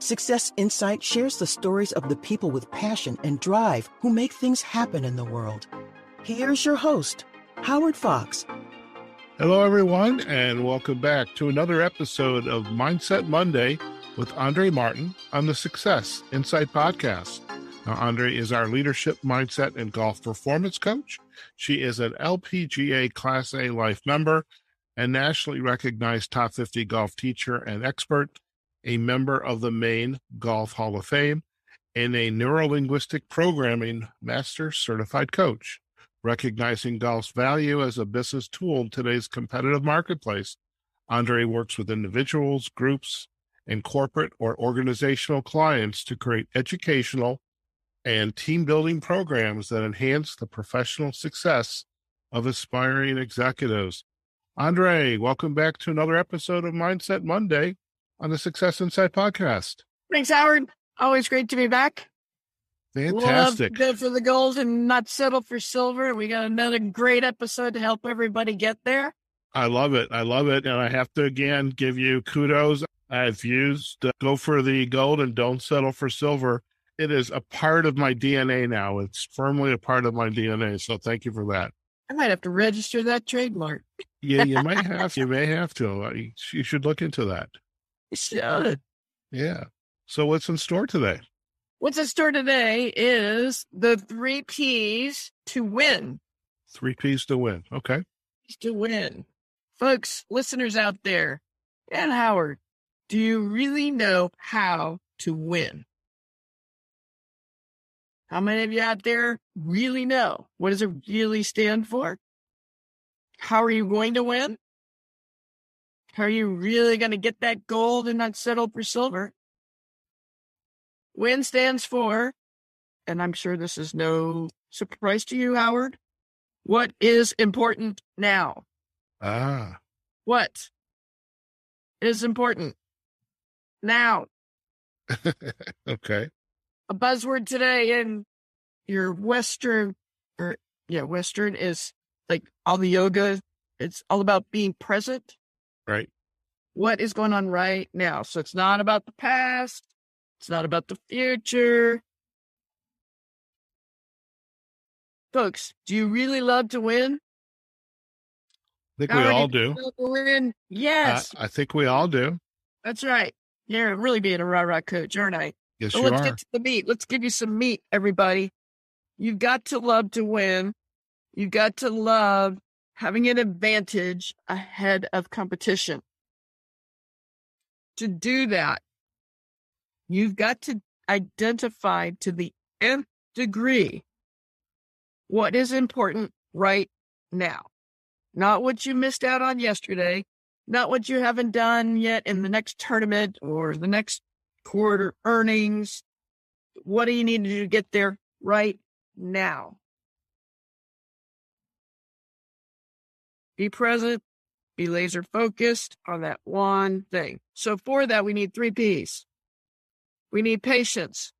Success Insight shares the stories of the people with passion and drive who make things happen in the world. Here's your host, Howard Fox. Hello, everyone, and welcome back to another episode of Mindset Monday with Andrée Martin on the Success Insight podcast. Now, Andrée is our leadership mindset and golf performance coach. She is an LPGA Class A life member and nationally recognized top 50 golf teacher and expert a member of the Maine Golf Hall of Fame, and a neurolinguistic programming master certified coach. Recognizing golf's value as a business tool in today's competitive marketplace, Andrée works with individuals, groups, and corporate or organizational clients to create educational and team building programs that enhance the professional success of aspiring executives. Andrée, welcome back to another episode of Mindset Monday on the Success Insight podcast. Thanks, Howard. Always great to be back. Fantastic. Love for the gold and not settle for silver. We got another great episode to help everybody get there. I love it. I love it. And I have to again give you kudos. I've used uh, go for the gold and don't settle for silver. It is a part of my DNA now. It's firmly a part of my DNA. So thank you for that. I might have to register that trademark. yeah, you might have. You may have to. You should look into that should. Yeah. So what's in store today? What's in store today is the three P's to win. Three P's to win. Okay. To win. Folks, listeners out there, and Howard, do you really know how to win? How many of you out there really know? What does it really stand for? How are you going to win? Are you really going to get that gold and not settle for silver? WIN stands for, and I'm sure this is no surprise to you, Howard. What is important now? Ah. What is important now? okay. A buzzword today in your Western, or yeah, Western is like all the yoga. It's all about being present Right. What is going on right now? So it's not about the past. It's not about the future. Folks, do you really love to win? I think we all do. Win? Yes. I, I, think we all do. That's right. You're really being a rah rah coach, aren't I? Yes, so you let's are. get to the meat. Let's give you some meat, everybody. You've got to love to win. You've got to love having an advantage ahead of competition. To do that, you've got to identify to the nth degree what is important right now. Not what you missed out on yesterday, not what you haven't done yet in the next tournament or the next quarter earnings. What do you need to do to get there right now? Be present, be laser focused on that one thing. So for that, we need three P's. We need patience.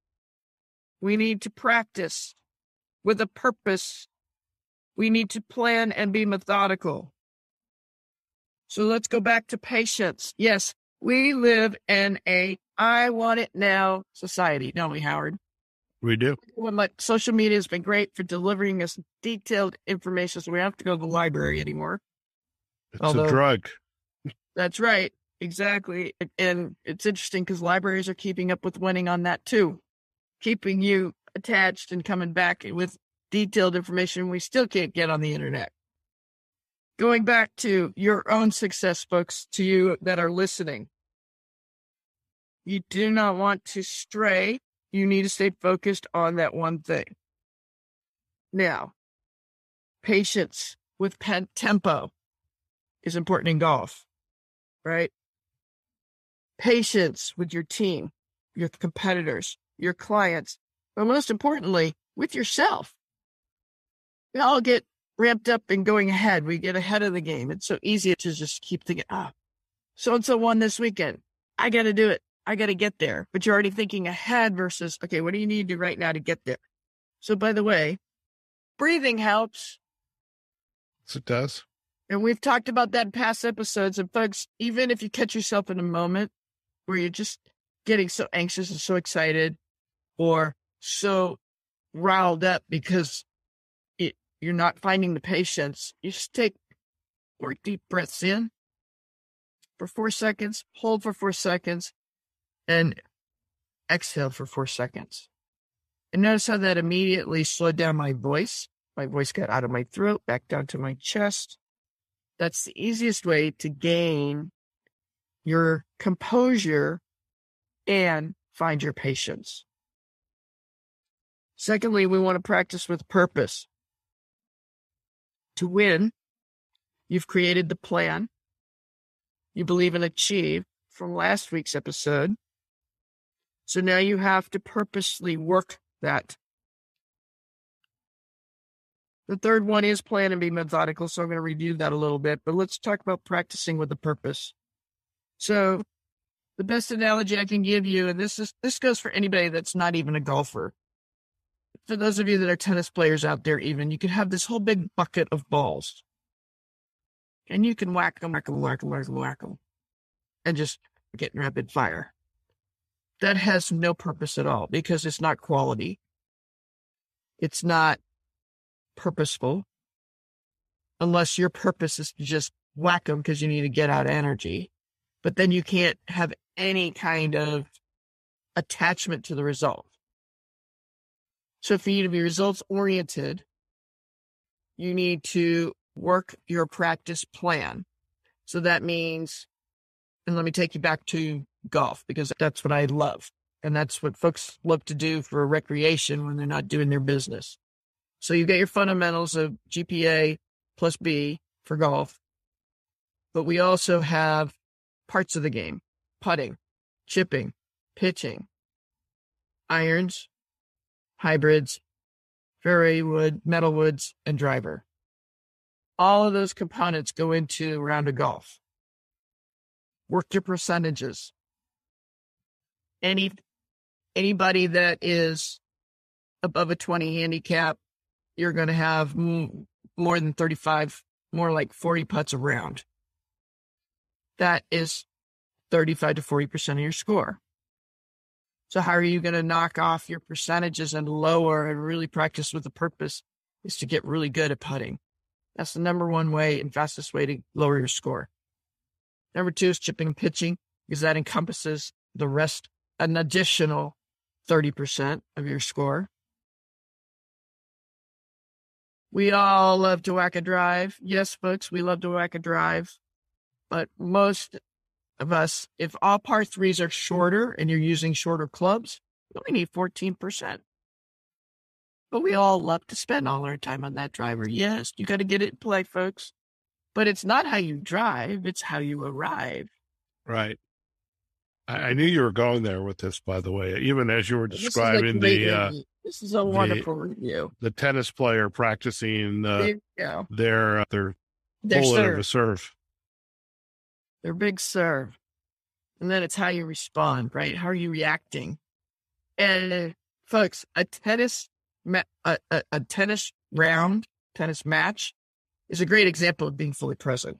We need to practice with a purpose. We need to plan and be methodical. So let's go back to patience. Yes, we live in a I want it now society, don't we, Howard? We do. Social media has been great for delivering us detailed information, so we don't have to go to the library anymore. It's Although, a drug. That's right. Exactly. And it's interesting because libraries are keeping up with winning on that too, keeping you attached and coming back with detailed information we still can't get on the internet. Going back to your own success, books to you that are listening, you do not want to stray. You need to stay focused on that one thing. Now, patience with pen- tempo is important in golf, right? Patience with your team, your competitors, your clients, but most importantly, with yourself. We all get ramped up and going ahead. We get ahead of the game. It's so easy to just keep thinking, ah, so and so won this weekend. I got to do it. I got to get there. But you're already thinking ahead versus, okay, what do you need to do right now to get there? So, by the way, breathing helps. Yes, it does. And we've talked about that in past episodes. And folks, even if you catch yourself in a moment where you're just getting so anxious and so excited or so riled up because it, you're not finding the patience, you just take four deep breaths in for four seconds, hold for four seconds, and exhale for four seconds. And notice how that immediately slowed down my voice. My voice got out of my throat, back down to my chest. That's the easiest way to gain your composure and find your patience. Secondly, we want to practice with purpose. To win, you've created the plan you believe and achieve from last week's episode. So now you have to purposely work that. The third one is plan and be methodical. So I'm going to review that a little bit, but let's talk about practicing with a purpose. So the best analogy I can give you, and this is, this goes for anybody that's not even a golfer. For those of you that are tennis players out there, even you could have this whole big bucket of balls and you can whack them, whack them, whack them, whack them, whack them, and just get in rapid fire that has no purpose at all because it's not quality. It's not purposeful unless your purpose is to just whack them because you need to get out energy. But then you can't have any kind of attachment to the result. So for you to be results oriented, you need to work your practice plan. So that means, and let me take you back to golf because that's what I love. And that's what folks love to do for recreation when they're not doing their business. So you get your fundamentals of GPA plus B for golf, but we also have parts of the game, putting, chipping, pitching, irons, hybrids, fairway wood, metal woods, and driver. All of those components go into round of golf. Work your percentages any anybody that is above a 20 handicap, you're going to have more than 35, more like 40 putts around. That is 35 to 40% of your score. So how are you going to knock off your percentages and lower and really practice with the purpose is to get really good at putting. That's the number one way and fastest way to lower your score. Number two is chipping and pitching because that encompasses the rest an additional 30% of your score. We all love to whack a drive. Yes, folks, we love to whack a drive. But most of us, if all par threes are shorter and you're using shorter clubs, you only need 14%. But we all love to spend all our time on that driver. Yes, you got to get it in play, folks. But it's not how you drive, it's how you arrive. Right. I, I, knew you were going there with this, by the way. Even as you were describing the, uh, this is a wonderful the, review. The tennis player practicing uh, their uh, their their serve. serve, their big serve, and then it's how you respond, right? How are you reacting? And uh, folks, a tennis ma- a, a, a tennis round, tennis match, is a great example of being fully present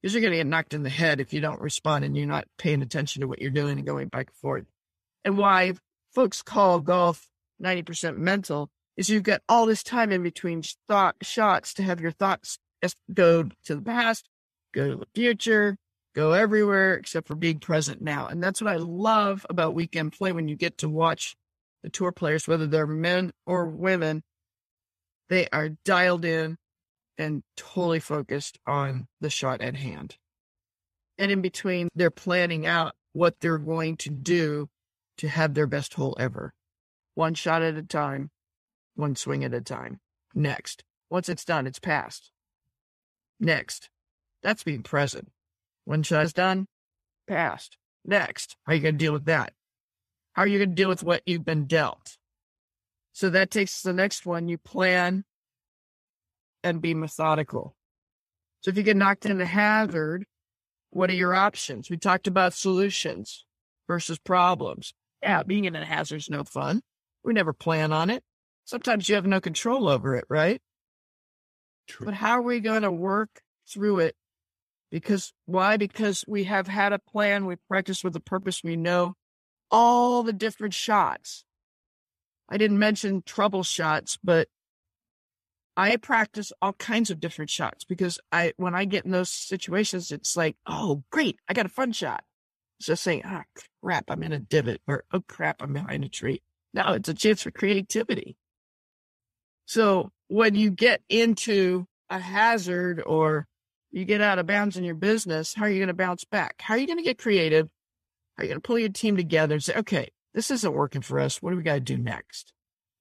because you're going to get knocked in the head if you don't respond and you're not paying attention to what you're doing and going back and forth. And why folks call golf 90% mental is you've got all this time in between thought shots to have your thoughts go to the past, go to the future, go everywhere except for being present now. And that's what I love about weekend play when you get to watch the tour players, whether they're men or women, they are dialed in and totally focused on the shot at hand. And in between, they're planning out what they're going to do to have their best hole ever. One shot at a time, one swing at a time. Next. Once it's done, it's passed. Next. That's being present. One shot is done, passed. Next. How are you going to deal with that? How are you going to deal with what you've been dealt? So that takes the next one. You plan and be methodical. So if you get knocked into hazard, what are your options? We talked about solutions versus problems. Yeah, being in a hazard is no fun. We never plan on it. Sometimes you have no control over it, right? True. But how are we going to work through it? Because why? Because we have had a plan. We practice with a purpose. We know all the different shots. I didn't mention trouble shots, but I practice all kinds of different shots because I, when I get in those situations, it's like, oh, great, I got a fun shot. It's just saying, ah, crap, I'm in a divot, or oh, crap, I'm behind a tree. Now it's a chance for creativity. So when you get into a hazard or you get out of bounds in your business, how are you going to bounce back? How are you going to get creative? How are you going to pull your team together and say, okay, this isn't working for us. What do we got to do next?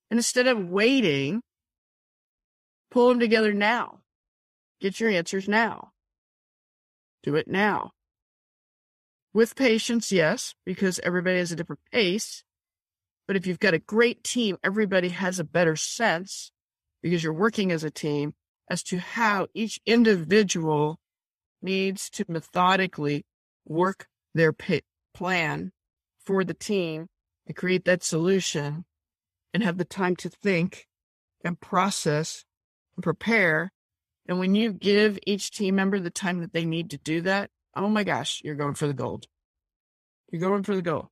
And instead of waiting, pull them together now. Get your answers now. Do it now. With patience, yes, because everybody has a different pace. But if you've got a great team, everybody has a better sense because you're working as a team as to how each individual needs to methodically work their plan for the team and create that solution and have the time to think and process prepare. And when you give each team member the time that they need to do that, oh my gosh, you're going for the gold. You're going for the gold.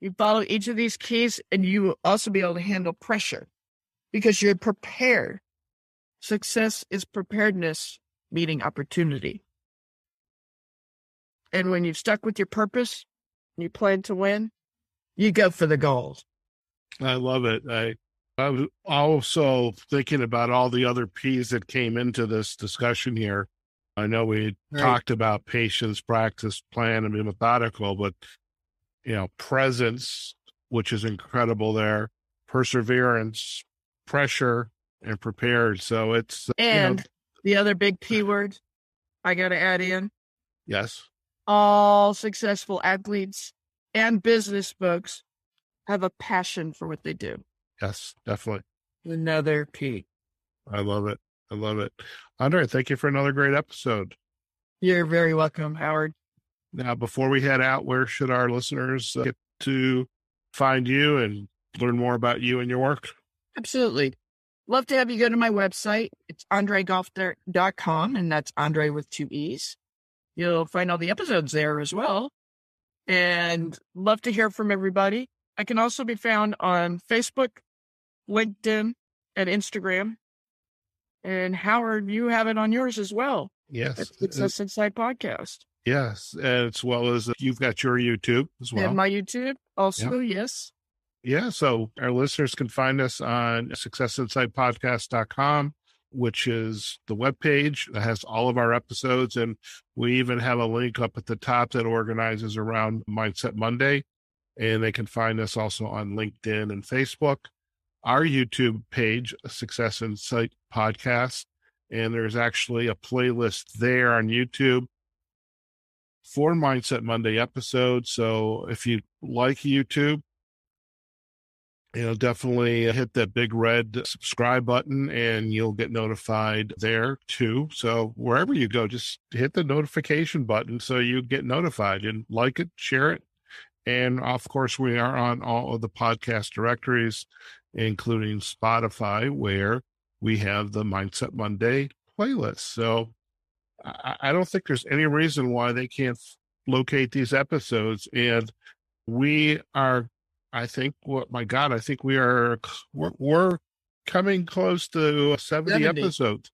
You follow each of these keys and you will also be able to handle pressure because you're prepared. Success is preparedness meeting opportunity. And when you've stuck with your purpose, and you plan to win, you go for the gold. I love it. I I was also thinking about all the other P's that came into this discussion here. I know we right. talked about patience, practice, plan, and be methodical, but you know, presence, which is incredible there, perseverance, pressure, and prepared. So it's and you know, the other big P word I got to add in. Yes. All successful athletes and business folks have a passion for what they do. Yes, definitely. Another P. I love it. I love it. Andrée, thank you for another great episode. You're very welcome, Howard. Now, before we head out, where should our listeners uh, get to find you and learn more about you and your work? Absolutely. Love to have you go to my website. It's andreegolf.com, and that's Andrée with two E's. You'll find all the episodes there as well. And love to hear from everybody. I can also be found on Facebook, LinkedIn, and Instagram. And Howard, you have it on yours as well. Yes. Success Insight Podcast. Yes. As well as you've got your YouTube as well. And my YouTube also, yes. Yeah. So our listeners can find us on successinsightpodcast.com, which is the webpage that has all of our episodes. And we even have a link up at the top that organizes around Mindset Monday. And they can find us also on LinkedIn and Facebook. Our YouTube page, Success Insight Podcast. And there's actually a playlist there on YouTube for Mindset Monday episodes. So if you like YouTube, you know, definitely hit that big red subscribe button and you'll get notified there too. So wherever you go, just hit the notification button so you get notified and like it, share it. And of course, we are on all of the podcast directories, including Spotify, where we have the Mindset Monday playlist. So I, I don't think there's any reason why they can't locate these episodes. And we are I think what my God, I think we are we're, we're coming close to 70, 70, episodes.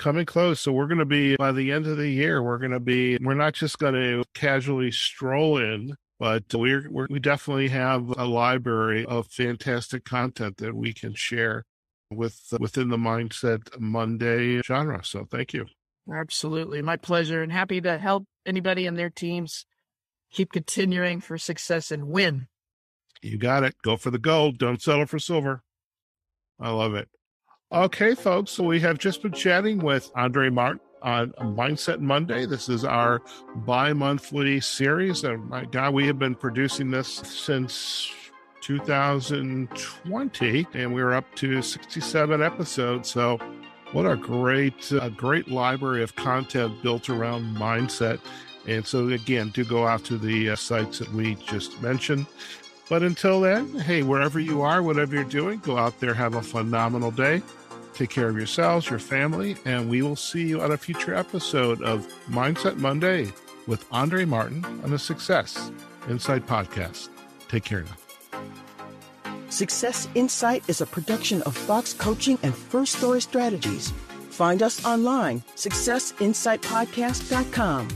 Coming close. So we're going to be by the end of the year, we're going to be we're not just going to casually stroll in, but we're, we're we definitely have a library of fantastic content that we can share with within the mindset Monday genre. So thank you. Absolutely. My pleasure and happy to help anybody and their teams keep continuing for success and win. You got it. Go for the gold. Don't settle for silver. I love it. Okay, folks. So we have just been chatting with Andrée Martin on Mindset Monday. This is our bi monthly series. And my God, we have been producing this since 2020, and we're up to 67 episodes. So, what a great, a great library of content built around mindset. And so, again, do go out to the uh, sites that we just mentioned. But until then, hey, wherever you are, whatever you're doing, go out there, have a phenomenal day. Take care of yourselves, your family, and we will see you on a future episode of Mindset Monday with Andrée Martin on the Success Insight Podcast. Take care now. Success Insight is a production of Fox Coaching and First Story Strategies. Find us online, successinsightpodcast.com.